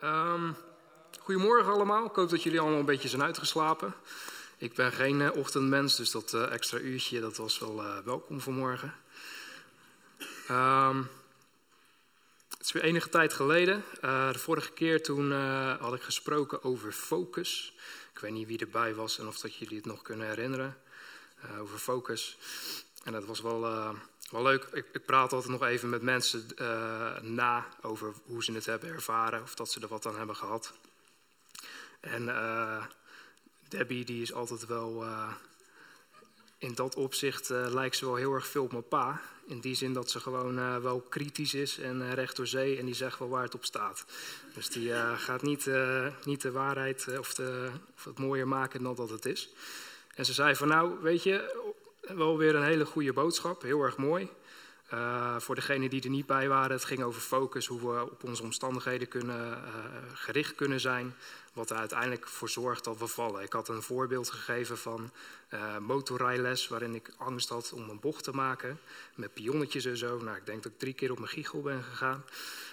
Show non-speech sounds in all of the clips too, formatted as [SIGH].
Ehm, goedemorgen allemaal. Ik hoop dat jullie allemaal een beetje zijn uitgeslapen. Ik ben geen uh, ochtendmens, dus dat uh, extra uurtje dat was wel uh, welkom vanmorgen. Um, het is weer enige tijd geleden. de vorige keer toen had ik gesproken over focus. Ik weet niet wie erbij was en of dat jullie het nog kunnen herinneren. over focus. En dat was wel wel leuk, ik, ik, praat altijd nog even met mensen uh, na over hoe ze het hebben ervaren of dat ze er wat aan hebben gehad. En uh, Debbie die is altijd wel, uh, in dat opzicht lijkt ze wel heel erg veel op mijn pa. In die zin dat ze gewoon wel kritisch is en recht door zee en die zegt wel waar het op staat. Dus die gaat niet, niet de waarheid of, de, of het mooier maken dan dat het is. En ze zei van nou, weet je, wel weer een hele goede boodschap, heel erg mooi. Uh, voor degenen die er niet bij waren, het ging over focus, hoe we op onze omstandigheden kunnen, uh, gericht kunnen zijn. Wat er uiteindelijk voor zorgt dat we vallen. Ik had een voorbeeld gegeven van uh, motorrijles, waarin ik angst had om een bocht te maken. Met pionnetjes en zo. Nou, ik denk dat ik drie keer op mijn giegel ben gegaan.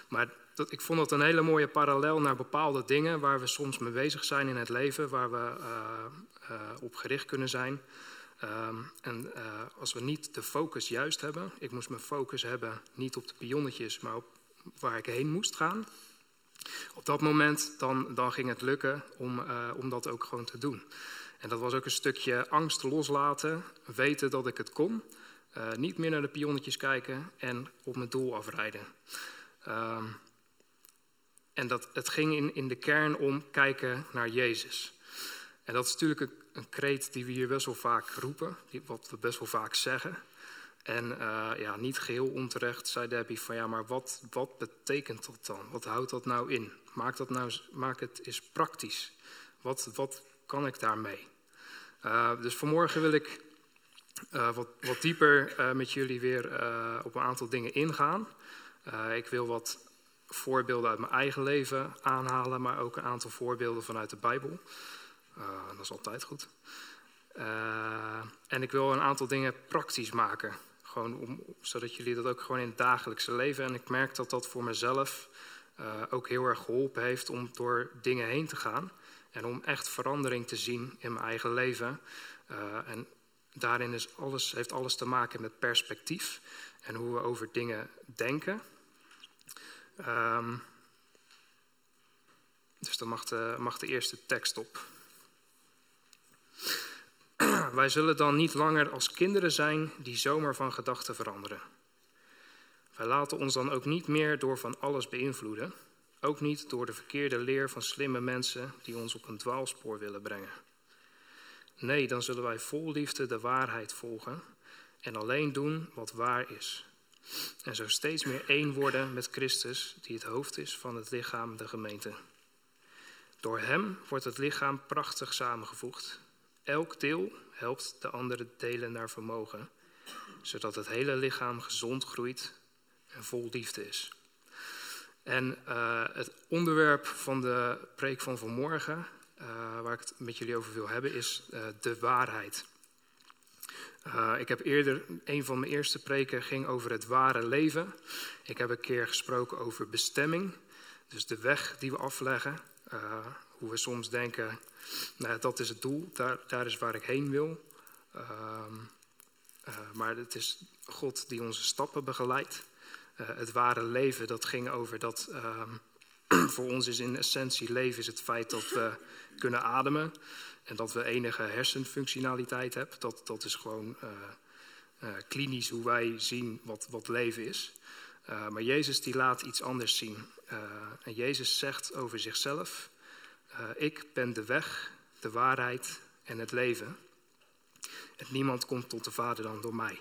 Maar dat, ik vond dat een hele mooie parallel naar bepaalde dingen waar we soms mee bezig zijn in het leven, waar we op gericht kunnen zijn. Um, en uh, als we niet de focus juist hebben, ik moest mijn focus hebben niet op de pionnetjes, maar op waar ik heen moest gaan. Op dat moment dan, dan ging het lukken om, uh, om dat ook gewoon te doen. En dat was ook een stukje angst loslaten, weten dat ik het kon. Uh, niet meer naar de pionnetjes kijken en op mijn doel afrijden. Um, en dat, het ging in, in de kern om kijken naar Jezus. En dat is natuurlijk een een kreet die we hier best wel vaak roepen, die, wat we best wel vaak zeggen. En uh, ja, niet geheel onterecht zei Debbie van ja, maar wat, wat betekent dat dan? Wat houdt dat nou in? Maak, dat nou, maak het eens praktisch. Wat, wat kan ik daarmee? Uh, dus vanmorgen wil ik uh, wat, wat dieper met jullie weer op een aantal dingen ingaan. ik wil wat voorbeelden uit mijn eigen leven aanhalen, maar ook een aantal voorbeelden vanuit de Bijbel. Uh, dat is altijd goed. Uh, en ik wil een aantal dingen praktisch maken. Gewoon om, zodat jullie dat ook gewoon in het dagelijkse leven. En ik merk dat dat voor mezelf uh, ook heel erg geholpen heeft om door dingen heen te gaan. En om echt verandering te zien in mijn eigen leven. en daarin is alles, heeft alles te maken met perspectief. En hoe we over dingen denken. Um, dus dan mag de eerste tekst op. Wij zullen dan niet langer als kinderen zijn die zomaar van gedachten veranderen. Wij laten ons dan ook niet meer door van alles beïnvloeden, ook niet door de verkeerde leer van slimme mensen die ons op een dwaalspoor willen brengen. Nee, dan zullen wij vol liefde de waarheid volgen en alleen doen wat waar is. En zo steeds meer één worden met Christus, die het hoofd is van het lichaam, de gemeente. Door Hem wordt het lichaam prachtig samengevoegd Elk deel helpt de andere delen naar vermogen, zodat het hele lichaam gezond groeit en vol liefde is. En uh, het onderwerp van de preek van vanmorgen, uh, waar ik het met jullie over wil hebben, is uh, de waarheid. ik heb eerder, een van mijn eerste preken ging over het ware leven. Ik heb een keer gesproken over bestemming, dus de weg die we afleggen. We soms denken, nou, dat is het doel, daar, daar is waar ik heen wil. Uh, uh, maar het is God die onze stappen begeleidt. Uh, het ware leven, dat ging over dat ehm, [CLEARS THROAT] voor ons is in essentie leven is het feit dat we kunnen ademen en dat we enige hersenfunctionaliteit hebben. Dat, dat is gewoon uh, klinisch hoe wij zien wat, wat leven is. maar Jezus die laat iets anders zien. en Jezus zegt over zichzelf, uh, ik ben de weg, de waarheid en het leven. En niemand komt tot de Vader dan door mij.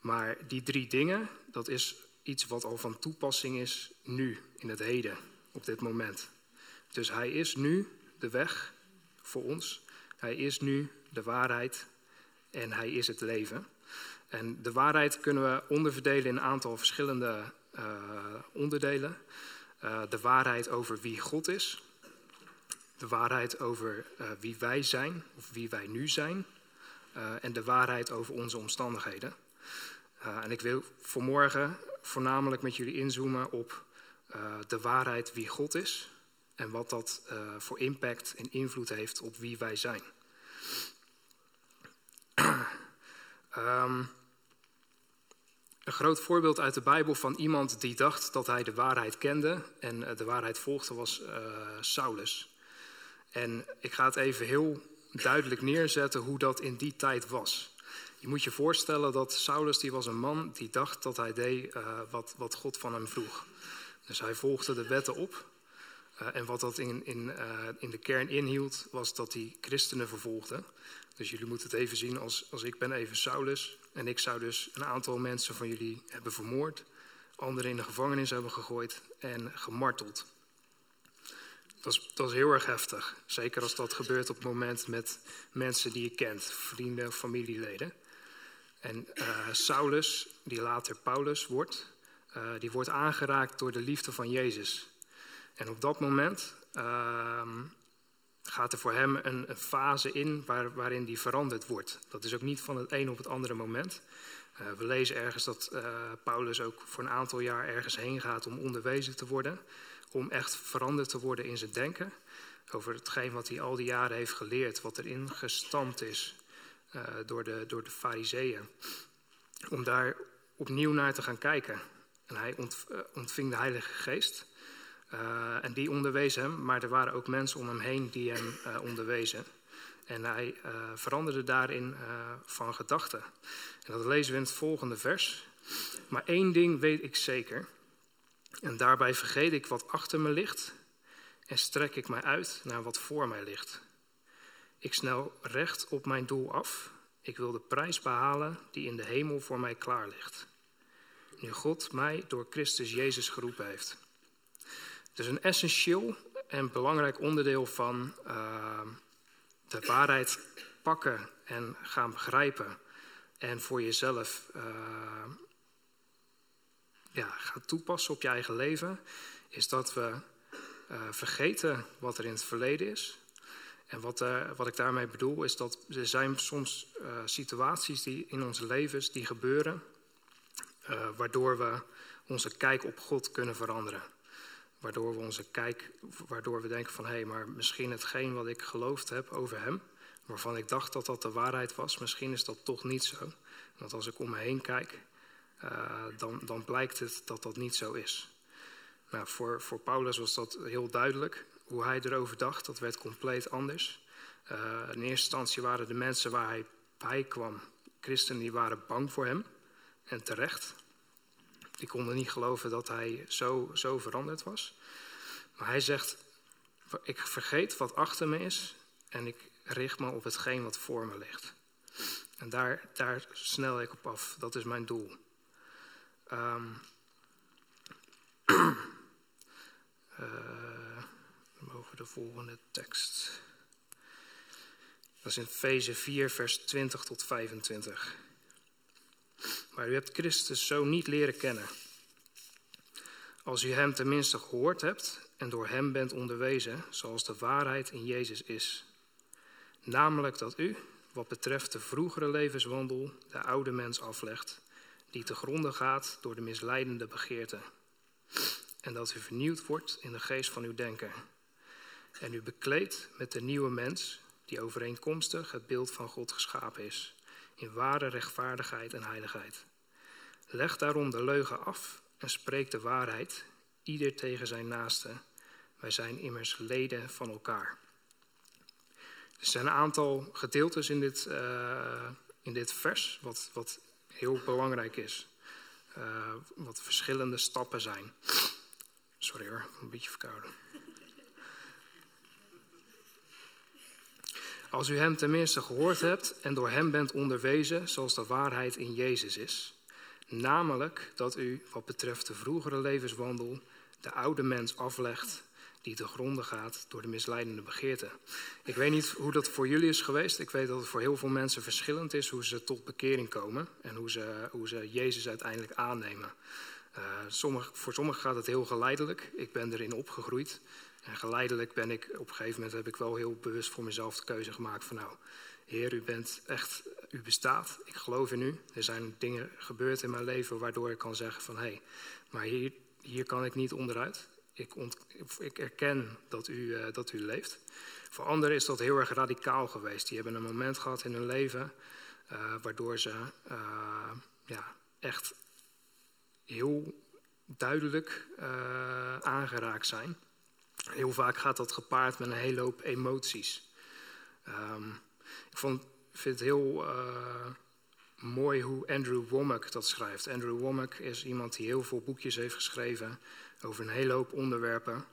Maar die drie dingen, dat is iets wat al van toepassing is nu, in het heden, op dit moment. Dus hij is nu de weg voor ons. Hij is nu de waarheid en hij is het leven. En de waarheid kunnen we onderverdelen in een aantal verschillende uh, onderdelen. Uh, de waarheid over wie God is de waarheid over uh, wie wij zijn, of wie wij nu zijn, uh, en de waarheid over onze omstandigheden. Uh, en ik wil vanmorgen voornamelijk met jullie inzoomen op de waarheid wie God is en wat dat voor impact en invloed heeft op wie wij zijn. um, [CLEARS THROAT] een groot voorbeeld uit de Bijbel van iemand die dacht dat hij de waarheid kende en de waarheid volgde was Saulus. En ik ga het even heel duidelijk neerzetten hoe dat in die tijd was. Je moet je voorstellen dat Saulus die was een man die dacht dat hij deed uh, wat, wat God van hem vroeg. Dus hij volgde de wetten op. Uh, en wat dat in, in, uh, in de kern inhield, was dat hij christenen vervolgde. Dus jullie moeten het even zien als, als ik ben even Saulus. En ik zou dus een aantal mensen van jullie hebben vermoord. Anderen in de gevangenis hebben gegooid en gemarteld. Dat is, heel erg heftig. Zeker als dat gebeurt op het moment met mensen die je kent. Vrienden familieleden. En uh, Saulus, die later Paulus wordt, uh, die wordt aangeraakt door de liefde van Jezus. En op dat moment uh, gaat er voor hem een, fase in waar, waarin die veranderd wordt. Dat is ook niet van het een op het andere moment. Uh, we lezen ergens dat Paulus ook voor een aantal jaar ergens heen gaat om onderwezen te worden. Om echt veranderd te worden in zijn denken. Over hetgeen wat hij al die jaren heeft geleerd, wat erin gestampt is uh, door de, door de fariseeën. Om daar opnieuw naar te gaan kijken. En hij uh, ontving de Heilige Geest. Uh, en die onderwees hem, maar er waren ook mensen om hem heen die hem onderwezen. En hij veranderde daarin van gedachten. En dat lezen we in het volgende vers. Maar één ding weet ik zeker. En daarbij vergeet ik wat achter me ligt. En strek ik mij uit naar wat voor mij ligt. Ik snel recht op mijn doel af. Ik wil de prijs behalen die in de hemel voor mij klaar ligt. Nu God mij door Christus Jezus geroepen heeft. Dus een essentieel en belangrijk onderdeel van uh, de waarheid pakken en gaan begrijpen. En voor jezelf uh, ja, gaan toepassen op je eigen leven. Is dat we uh, vergeten wat er in het verleden is. En wat, uh, wat ik daarmee bedoel is dat er zijn soms uh, situaties die in onze levens die gebeuren, waardoor we onze kijk op God kunnen veranderen. Waardoor we onze kijk, waardoor we denken van hé, hey, maar misschien hetgeen wat ik geloofd heb over Hem, waarvan ik dacht dat dat de waarheid was, misschien is dat toch niet zo. Want als ik om me heen kijk, dan, dan blijkt het dat dat niet zo is. Nou, voor, voor Paulus was dat heel duidelijk hoe hij erover dacht, dat werd compleet anders. Uh, in eerste instantie waren de mensen waar hij bij kwam, christenen, die waren bang voor hem. En terecht. Die konden niet geloven dat hij zo, zo veranderd was. Maar hij zegt, ik vergeet wat achter me is en ik richt me op hetgeen wat voor me ligt. En daar, daar snel ik op af. Dat is mijn doel. [CLEARS THROAT] Um, over de volgende tekst. Dat is in Efeze 4, vers 20 tot 25. Maar u hebt Christus zo niet leren kennen. Als u hem tenminste gehoord hebt en door hem bent onderwezen, zoals de waarheid in Jezus is. Namelijk dat u, wat betreft de vroegere levenswandel, de oude mens aflegt, die te gronden gaat door de misleidende begeerte. En dat u vernieuwd wordt in de geest van uw denken en u bekleedt met de nieuwe mens, die overeenkomstig het beeld van God geschapen is, in ware rechtvaardigheid en heiligheid. Leg daarom de leugen af en spreek de waarheid, ieder tegen zijn naaste. Wij zijn immers leden van elkaar. Er zijn een aantal gedeeltes in dit, uh, in dit vers, wat, wat heel belangrijk is. Uh, wat verschillende stappen zijn. Sorry hoor, een beetje verkouden. Als u hem tenminste gehoord hebt en door hem bent onderwezen, zoals de waarheid in Jezus is. Namelijk dat u, wat betreft de vroegere levenswandel, de oude mens aflegt, die te gronden gaat door de misleidende begeerte. Ik weet niet hoe dat voor jullie is geweest. Ik weet dat het voor heel veel mensen verschillend is hoe ze tot bekering komen en hoe ze, hoe ze Jezus uiteindelijk aannemen. Sommige, voor sommigen gaat het heel geleidelijk. Ik ben erin opgegroeid. En geleidelijk ben ik, op een gegeven moment heb ik wel heel bewust voor mezelf de keuze gemaakt van nou, Heer, u bent echt, u bestaat, ik geloof in u. Er zijn dingen gebeurd in mijn leven waardoor ik kan zeggen van hé, hey, maar hier, hier kan ik niet onderuit. Ik, ik erken dat u, uh, dat u leeft. Voor anderen is dat heel erg radicaal geweest. Die hebben een moment gehad in hun leven uh, waardoor ze uh, ja, echt heel duidelijk aangeraakt zijn. Heel vaak gaat dat gepaard met een hele hoop emoties. Um, ik vond, vind het heel mooi hoe Andrew Womack dat schrijft. Andrew Womack is iemand die heel veel boekjes heeft geschreven over een hele hoop onderwerpen.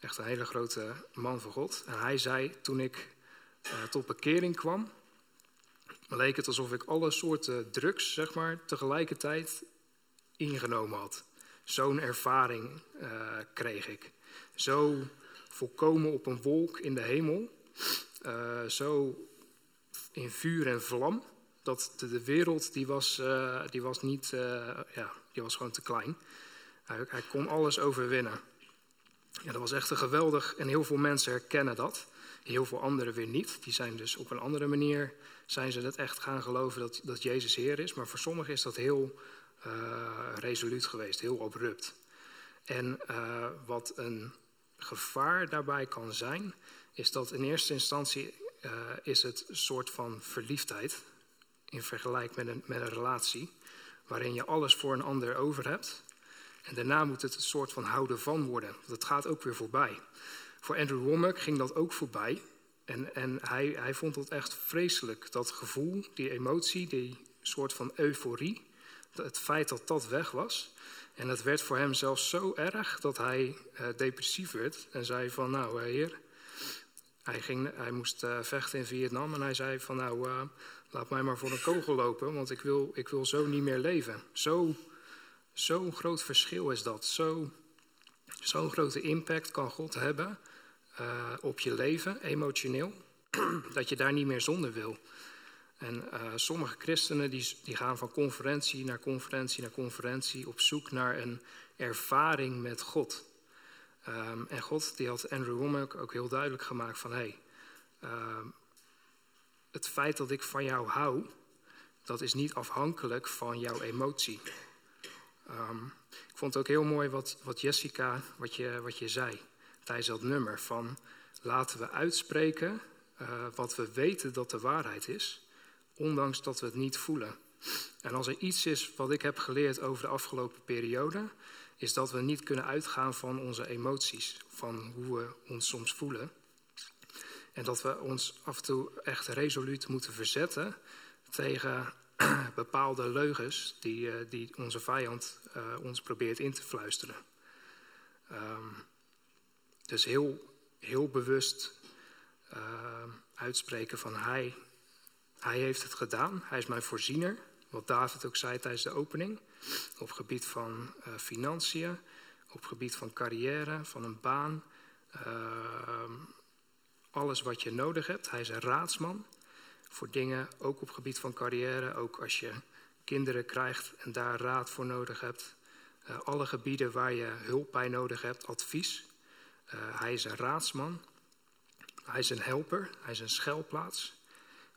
Echt een hele grote man van God. En hij zei toen ik uh, tot bekering kwam, leek het alsof ik alle soorten drugs, zeg maar, tegelijkertijd ingenomen had. Zo'n ervaring uh, kreeg ik. Zo volkomen op een wolk in de hemel. Uh, zo in vuur en vlam dat de, de wereld die was, die was niet, ja, die was gewoon te klein. Hij, hij, kon alles overwinnen. Ja, dat was echt een geweldig en heel veel mensen herkennen dat. Heel veel anderen weer niet. Die zijn dus op een andere manier zijn ze het echt gaan geloven dat, dat Jezus Heer is. Maar voor sommigen is dat heel uh, resoluut geweest, heel abrupt. En wat een gevaar daarbij kan zijn, is dat in eerste instantie is het een soort van verliefdheid in vergelijking met een, met een relatie, waarin je alles voor een ander over hebt. En daarna moet het een soort van houden van worden. Het gaat ook weer voorbij. Voor Andrew Womack ging dat ook voorbij. En, en hij, hij vond het echt vreselijk, dat gevoel, die emotie, die soort van euforie. Het feit dat dat weg was. En het werd voor hem zelfs zo erg dat hij uh, depressief werd. En zei van, nou uh, heer, hij, ging, hij moest uh, vechten in Vietnam. En hij zei van, nou, Laat mij maar voor een kogel lopen, want ik wil, ik wil zo niet meer leven. Zo'n zo groot verschil is dat. Zo'n zo grote impact kan God hebben uh, op je leven, emotioneel, [CLEARS THROAT] dat je daar niet meer zonder wil. En uh, sommige christenen die, die gaan van conferentie naar conferentie naar conferentie op zoek naar een ervaring met God. Um, en God die had Andrew Womack ook heel duidelijk gemaakt van... hé, hey, uh, het feit dat ik van jou hou, dat is niet afhankelijk van jouw emotie. Um, ik vond het ook heel mooi wat, wat Jessica, wat je, wat je zei tijdens dat nummer. Van laten we uitspreken uh, wat we weten dat de waarheid is, ondanks dat we het niet voelen. En als er iets is wat ik heb geleerd over de afgelopen periode, is dat we niet kunnen uitgaan van onze emoties, van hoe we ons soms voelen. En dat we ons af en toe echt resoluut moeten verzetten tegen [CLEARS THROAT] bepaalde leugens die, uh, die onze vijand uh, ons probeert in te fluisteren. Um, dus heel, heel bewust uh, uitspreken van hij, hij heeft het gedaan, hij is mijn voorziener. Wat David ook zei tijdens de opening. Op gebied van financiën, op gebied van carrière, van een baan. Ehm, alles wat je nodig hebt. Hij is een raadsman voor dingen, ook op gebied van carrière, ook als je kinderen krijgt en daar raad voor nodig hebt. Uh, alle gebieden waar je hulp bij nodig hebt, advies. Uh, hij is een raadsman. Hij is een helper. Hij is een schuilplaats.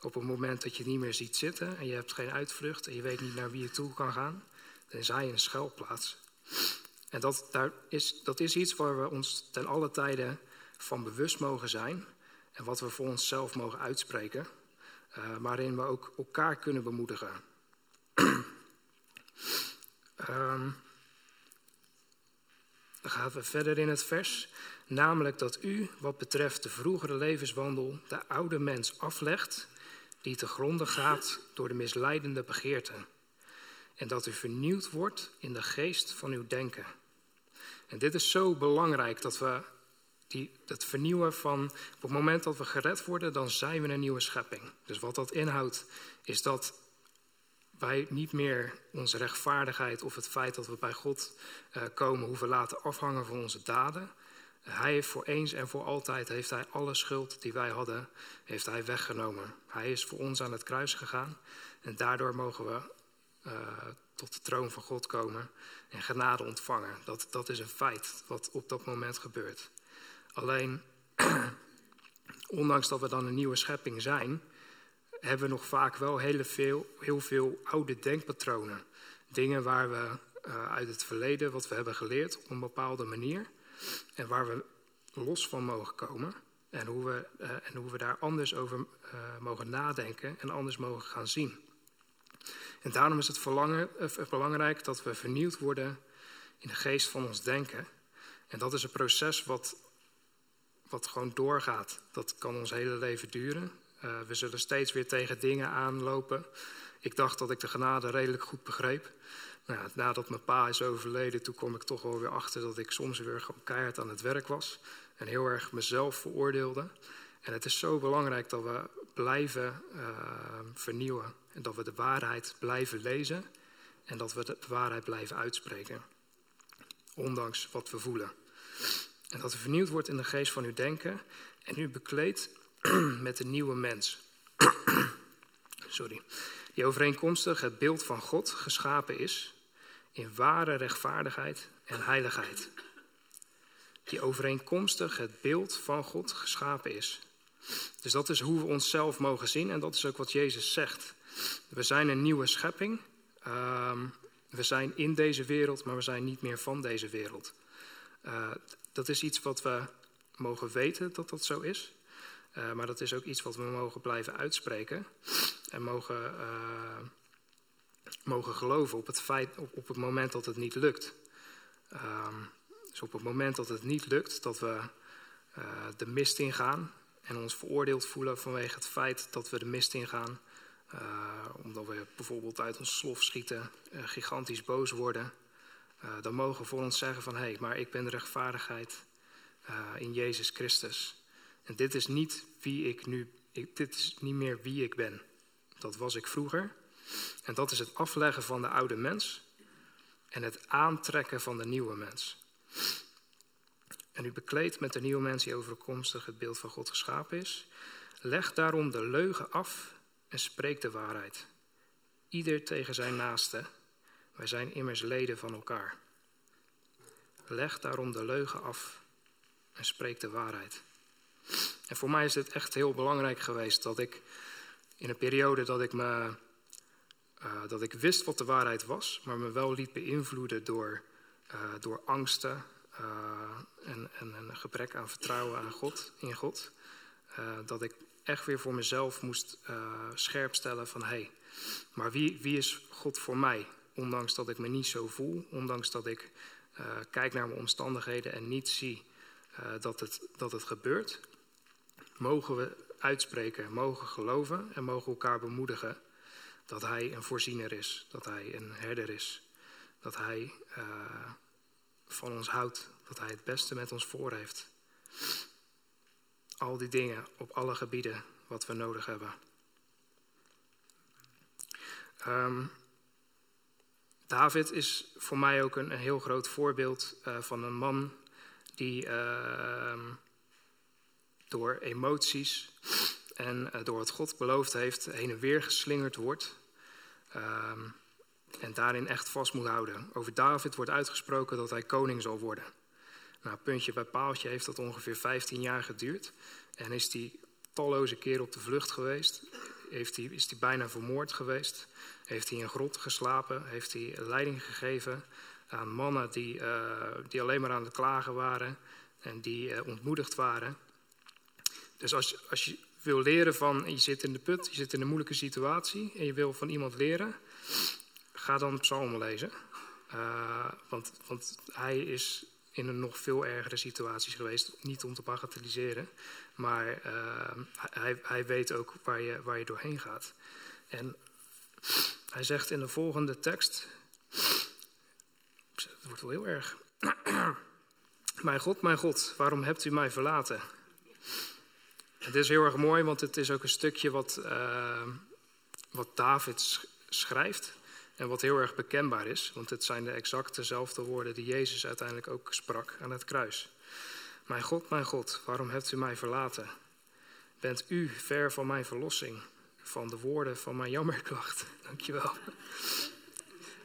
Op het moment dat je niet meer ziet zitten en je hebt geen uitvlucht en je weet niet naar wie je toe kan gaan, dan is hij een schuilplaats. En dat, daar is, dat is iets waar we ons ten alle tijden van bewust mogen zijn. En wat we voor onszelf mogen uitspreken, uh, waarin we ook elkaar kunnen bemoedigen. um, [CLEARS THROAT] dan gaan we verder in het vers. Namelijk dat u, wat betreft de vroegere levenswandel, de oude mens aflegt, die te gronde gaat door de misleidende begeerten. En dat u vernieuwd wordt in de geest van uw denken. En dit is zo belangrijk dat we die, het vernieuwen van, op het moment dat we gered worden, dan zijn we een nieuwe schepping. Dus wat dat inhoudt, is dat wij niet meer onze rechtvaardigheid of het feit dat we bij God uh, komen hoeven laten afhangen van onze daden. Hij heeft voor eens en voor altijd heeft hij alle schuld die wij hadden, heeft hij weggenomen. Hij is voor ons aan het kruis gegaan en daardoor mogen we uh, tot de troon van God komen en genade ontvangen. Dat, dat is een feit wat op dat moment gebeurt. Alleen, [CLEARS THROAT] ondanks dat we dan een nieuwe schepping zijn, hebben we nog vaak wel heel veel, heel veel oude denkpatronen. Dingen waar we uh, uit het verleden, wat we hebben geleerd op een bepaalde manier, en waar we los van mogen komen. En hoe we, uh, en hoe we daar anders over uh, mogen nadenken en anders mogen gaan zien. En daarom is het belangrijk dat we vernieuwd worden in de geest van ons denken. En dat is een proces wat, wat gewoon doorgaat. Dat kan ons hele leven duren. we zullen steeds weer tegen dingen aanlopen. Ik dacht dat ik de genade redelijk goed begreep. Nou, nadat mijn pa is overleden, toen kom ik toch wel weer achter dat ik soms weer gewoon keihard aan het werk was. En heel erg mezelf veroordeelde. En het is zo belangrijk dat we blijven uh, vernieuwen. En dat we de waarheid blijven lezen. En dat we de waarheid blijven uitspreken. Ondanks wat we voelen. En dat u vernieuwd wordt in de geest van uw denken. En u bekleedt [CLEARS THROAT] met een nieuwe mens. [CLEARS THROAT] Sorry. Die overeenkomstig het beeld van God geschapen is. In ware rechtvaardigheid en heiligheid die overeenkomstig het beeld van God geschapen is. Dus dat is hoe we onszelf mogen zien en dat is ook wat Jezus zegt. We zijn een nieuwe schepping. Um, we zijn in deze wereld, maar we zijn niet meer van deze wereld. Uh, dat is iets wat we mogen weten dat dat zo is. Uh, maar dat is ook iets wat we mogen blijven uitspreken. En mogen, uh, mogen geloven op het, feit, op, op het moment dat het niet lukt. Um, dus op het moment dat het niet lukt, dat we uh, de mist ingaan en ons veroordeeld voelen vanwege het feit dat we de mist ingaan, omdat we bijvoorbeeld uit ons slof schieten, gigantisch boos worden, dan mogen we voor ons zeggen van hé, hey, maar ik ben rechtvaardigheid in Jezus Christus. En dit is niet wie ik nu, dit is niet meer wie ik ben. Dat was ik vroeger. En dat is het afleggen van de oude mens en het aantrekken van de nieuwe mens. En u bekleedt met de nieuwe mens die overkomstig het beeld van God geschapen is. Leg daarom de leugen af en spreek de waarheid. Ieder tegen zijn naaste. Wij zijn immers leden van elkaar. Leg daarom de leugen af en spreek de waarheid. En voor mij is het echt heel belangrijk geweest dat ik in een periode dat ik me uh, dat ik wist wat de waarheid was, maar me wel liet beïnvloeden door uh, door angsten uh, en, en, een gebrek aan vertrouwen aan God, in God. Dat ik echt weer voor mezelf moest scherp stellen van hé, hey, maar wie, wie is God voor mij? Ondanks dat ik me niet zo voel, ondanks dat ik kijk naar mijn omstandigheden en niet zie dat, het, dat het gebeurt, mogen we uitspreken, mogen geloven en mogen elkaar bemoedigen dat Hij een voorziener is, dat Hij een herder is dat Hij uh, van ons houdt, dat Hij het beste met ons voor heeft. Al die dingen op alle gebieden wat we nodig hebben. Um, David is voor mij ook een, een heel groot voorbeeld uh, van een man die uh, door emoties en uh, door wat God beloofd heeft heen en weer geslingerd wordt. Um, en daarin echt vast moet houden. Over David wordt uitgesproken dat hij koning zal worden. Nou, puntje bij paaltje heeft dat ongeveer 15 jaar geduurd. En is hij talloze keren op de vlucht geweest. Heeft hij, is hij bijna vermoord geweest. Heeft hij in grot geslapen. Heeft hij leiding gegeven aan mannen die, uh, die alleen maar aan het klagen waren. En die uh, ontmoedigd waren. Dus als, als je wil leren van, je zit in de put, je zit in een moeilijke situatie. En je wil van iemand leren ga dan psalmen lezen. Uh, want, want hij is in een nog veel ergere situaties geweest. Niet om te bagatelliseren, maar uh, hij, hij weet ook waar je, waar je doorheen gaat. En hij zegt in de volgende tekst. Het wordt wel heel erg. [CLEARS THROAT] mijn God, mijn God, waarom hebt u mij verlaten? Het is heel erg mooi, want het is ook een stukje wat, uh, wat David schrijft. En wat heel erg bekendbaar is, want het zijn de exact dezelfde woorden die Jezus uiteindelijk ook sprak aan het kruis. Mijn God, mijn God, waarom hebt u mij verlaten? Bent u ver van mijn verlossing, van de woorden van mijn jammerklacht? [LAUGHS] Dankjewel.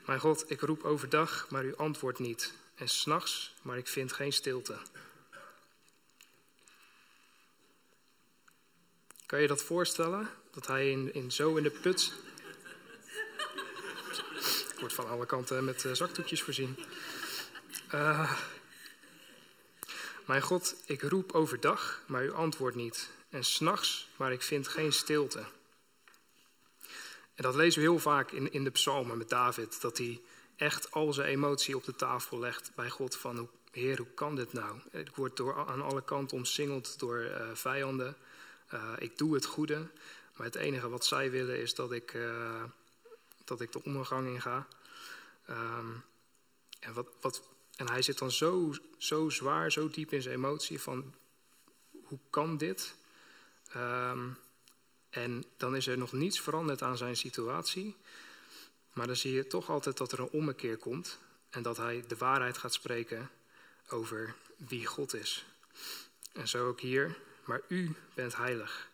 Mijn God, ik roep overdag, maar u antwoordt niet. En s'nachts, maar ik vind geen stilte. Kan je dat voorstellen? Dat hij in, in zo in de put wordt van alle kanten met uh, zakdoekjes voorzien. Uh, Mijn God, ik roep overdag, maar u antwoordt niet. En s'nachts, maar ik vind geen stilte. En dat lezen we heel vaak in, in de psalmen met David. Dat hij echt al zijn emotie op de tafel legt bij God. Van, Heer, hoe kan dit nou? Ik word door, aan alle kanten omsingeld door uh, vijanden. Ik doe het goede. Maar het enige wat zij willen is dat ik, dat ik de ondergang inga. Um, en, wat, wat, en hij zit dan zo, zo zwaar, zo diep in zijn emotie van... Hoe kan dit? Um, en dan is er nog niets veranderd aan zijn situatie. Maar dan zie je toch altijd dat er een ommekeer komt. En dat hij de waarheid gaat spreken over wie God is. En zo ook hier. Maar u bent heilig.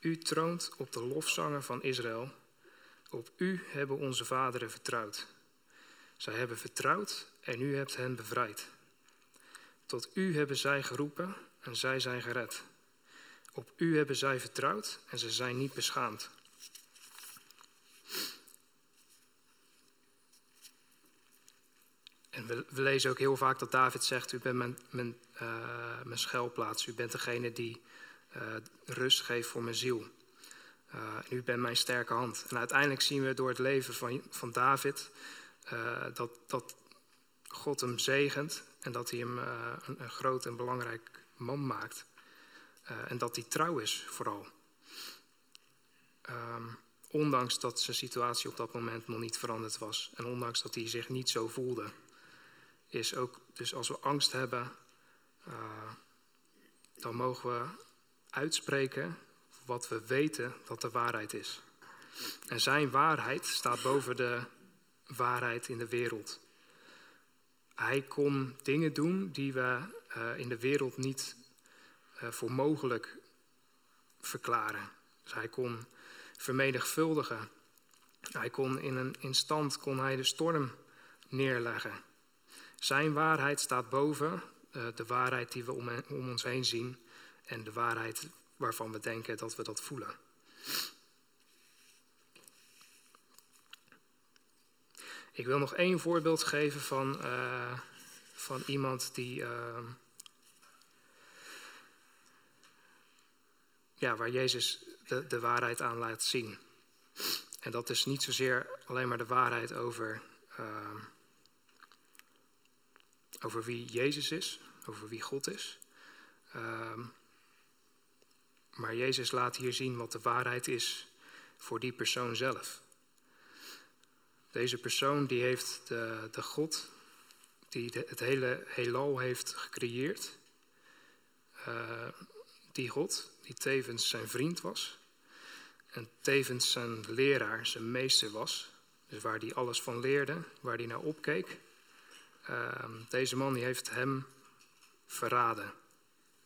U troont op de lofzangen van Israël. Op u hebben onze vaderen vertrouwd. Zij hebben vertrouwd en u hebt hen bevrijd. Tot u hebben zij geroepen en zij zijn gered. Op u hebben zij vertrouwd en ze zijn niet beschaamd. En we, lezen ook heel vaak dat David zegt: U bent mijn, mijn, uh, mijn schuilplaats. U bent degene die uh, rust geeft voor mijn ziel. Uh, en u bent mijn sterke hand. En uiteindelijk zien we door het leven van, van David dat, dat God hem zegent en dat hij hem een, een groot en belangrijk man maakt. En dat hij trouw is, vooral. Um, ondanks dat zijn situatie op dat moment nog niet veranderd was. En ondanks dat hij zich niet zo voelde. Is ook, dus als we angst hebben, dan mogen we uitspreken wat we weten dat de waarheid is. En zijn waarheid staat boven de waarheid in de wereld. Hij kon dingen doen die we uh, in de wereld niet uh, voor mogelijk verklaren. Dus hij kon vermenigvuldigen. Hij kon in een instant kon hij de storm neerleggen. Zijn waarheid staat boven uh, de waarheid die we om, om ons heen zien en de waarheid waarvan we denken dat we dat voelen. Ik wil nog één voorbeeld geven van, uh, van iemand die. Uh, ja, waar Jezus de, de waarheid aan laat zien. En dat is niet zozeer alleen maar de waarheid over, uh, over wie Jezus is, over wie God is. Uh, maar Jezus laat hier zien wat de waarheid is voor die persoon zelf. Deze persoon die heeft de, de God die de, het hele heelal heeft gecreëerd. Uh, die God die tevens zijn vriend was en tevens zijn leraar, zijn meester was. Dus waar hij alles van leerde, waar hij naar opkeek. Uh, deze man die heeft hem verraden.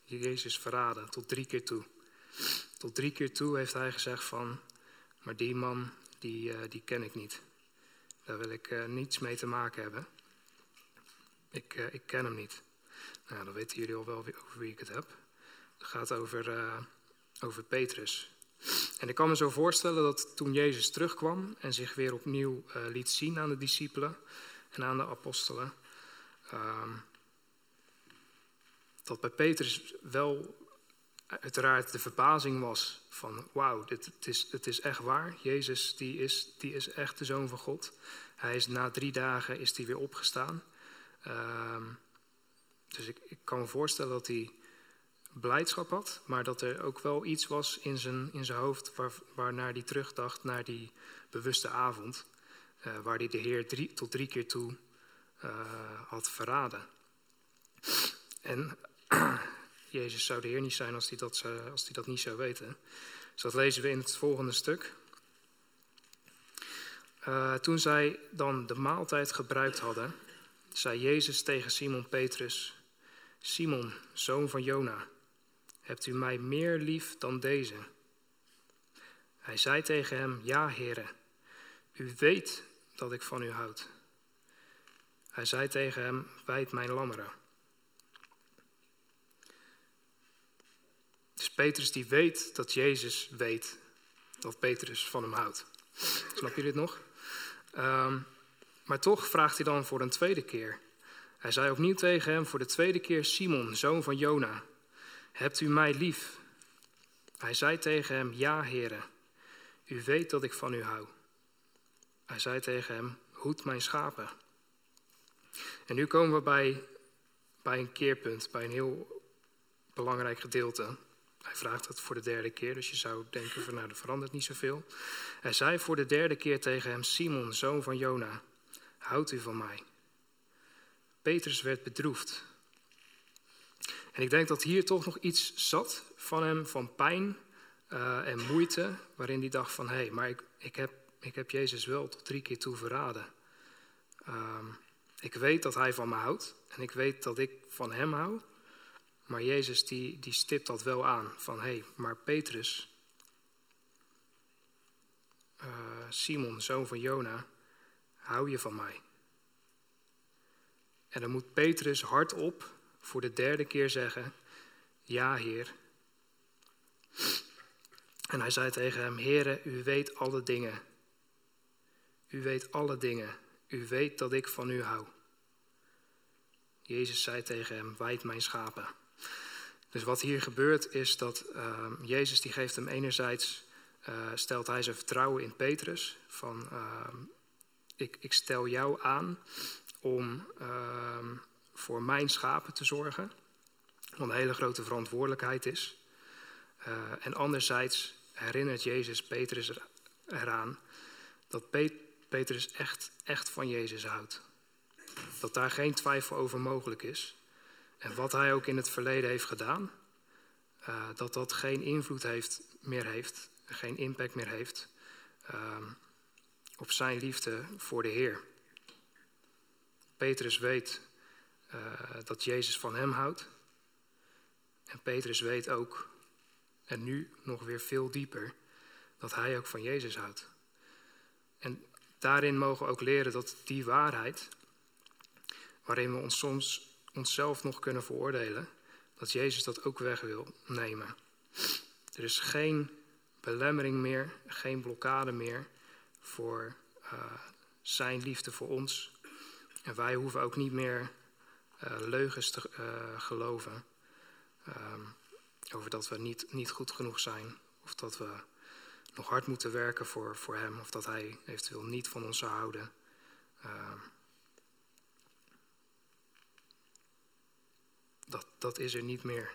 Jezus verraden, tot drie keer toe. Tot drie keer toe heeft hij gezegd van, maar die man, die, uh, die ken ik niet. Daar wil ik uh, niets mee te maken hebben. Ik, uh, ik ken hem niet. Nou, dan weten jullie al wel over wie ik het heb. Het gaat over, over Petrus. En ik kan me zo voorstellen dat toen Jezus terugkwam en zich weer opnieuw liet zien aan de discipelen en aan de apostelen, uh, dat bij Petrus wel uiteraard de verbazing was van wauw, dit, het, is, het is echt waar. Jezus die is, die is echt de zoon van God. Hij is na drie dagen is hij weer opgestaan. Uh, dus ik, ik kan me voorstellen dat hij blijdschap had, maar dat er ook wel iets was in zijn, in zijn hoofd waar, waarnaar hij terugdacht naar die bewuste avond, uh, waar hij de Heer tot drie keer toe uh, had verraden. En Jezus zou de Heer niet zijn als hij dat, als hij dat niet zou weten. Dus dat lezen we in het volgende stuk. Uh, toen zij dan de maaltijd gebruikt hadden, zei Jezus tegen Simon Petrus: Simon, zoon van Jona, Hebt u mij meer lief dan deze? Hij zei tegen hem, ja, heren, u weet dat ik van u houd. Hij zei tegen hem, wijd mijn lammeren. Dus Petrus die weet dat Jezus weet dat Petrus van hem houdt. Snap je dit nog? Um, maar toch vraagt hij dan voor een tweede keer. Hij zei opnieuw tegen hem voor de tweede keer: Simon, zoon van Jona, hebt u mij lief? Hij zei tegen hem: Ja, heren, u weet dat ik van u hou. Hij zei tegen hem: Hoed mijn schapen. En nu komen we bij, bij een keerpunt, bij een heel belangrijk gedeelte. Hij vraagt het voor de derde keer, dus je zou denken van nou, er verandert niet zoveel. Hij zei voor de derde keer tegen hem, Simon, zoon van Jona, houdt u van mij? Petrus werd bedroefd. En ik denk dat hier toch nog iets zat van hem, van pijn uh, en moeite, waarin hij dacht van, hé, hey, maar ik, ik, heb, ik heb Jezus wel tot drie keer toe verraden. Uh, ik weet dat hij van me houdt en ik weet dat ik van hem hou. Maar Jezus die, die stipt dat wel aan. Van hé, hey, maar Petrus, uh, Simon, zoon van Jona, hou je van mij? En dan moet Petrus hardop voor de derde keer zeggen: Ja, Heer. En hij zei tegen hem: Heere, u weet alle dingen. U weet alle dingen. U weet dat ik van u hou. Jezus zei tegen hem: Wijd mijn schapen. Dus wat hier gebeurt is dat uh, Jezus die geeft hem enerzijds, uh, stelt hij zijn vertrouwen in Petrus. Van uh, ik, ik, stel jou aan om ehm, voor mijn schapen te zorgen. Wat een hele grote verantwoordelijkheid is. Eh, en anderzijds herinnert Jezus Petrus eraan dat Pet Petrus echt, echt van Jezus houdt. Dat daar geen twijfel over mogelijk is. En wat hij ook in het verleden heeft gedaan, uh, dat dat geen invloed heeft, meer heeft, geen impact meer heeft uh, op zijn liefde voor de Heer. Petrus weet uh, dat Jezus van hem houdt. En Petrus weet ook, en nu nog weer veel dieper, dat hij ook van Jezus houdt. En daarin mogen we ook leren dat die waarheid, waarin we ons soms onszelf nog kunnen veroordelen, dat Jezus dat ook weg wil nemen. Er is geen belemmering meer, geen blokkade meer voor uh, zijn liefde voor ons. En wij hoeven ook niet meer uh, leugens te uh, geloven um, over dat we niet, niet goed genoeg zijn of dat we nog hard moeten werken voor, voor Hem of dat Hij eventueel niet van ons zou houden. Dat, dat is er niet meer.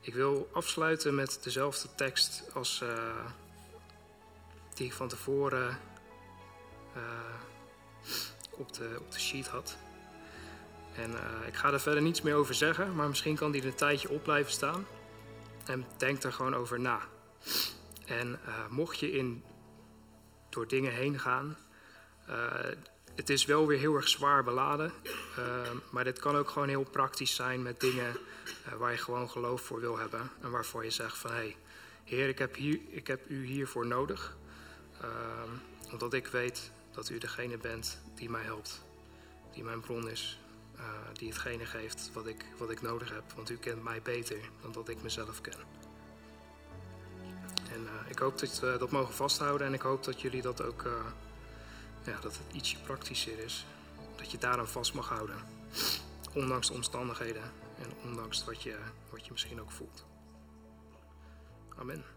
Ik wil afsluiten met dezelfde tekst als uh, die ik van tevoren uh, op, de, op de sheet had. En uh, ik ga er verder niets meer over zeggen, maar misschien kan die er een tijdje op blijven staan. En denk er gewoon over na. En mocht je in, door dingen heen gaan, het is wel weer heel erg zwaar beladen. Uh, maar dit kan ook gewoon heel praktisch zijn met dingen uh, waar je gewoon geloof voor wil hebben. En waarvoor je zegt van hé, Heer, ik heb, ik heb u hiervoor nodig. Uh, omdat ik weet dat u degene bent die mij helpt. Die mijn bron is. Eh, die hetgene geeft wat ik, wat ik nodig heb. Want u kent mij beter dan dat ik mezelf ken. En eh, ik hoop dat we dat mogen vasthouden. En ik hoop dat jullie dat ook ja, dat het ietsje praktischer is. Dat je daaraan vast mag houden. Ondanks de omstandigheden en ondanks wat je, wat je misschien ook voelt. Amen.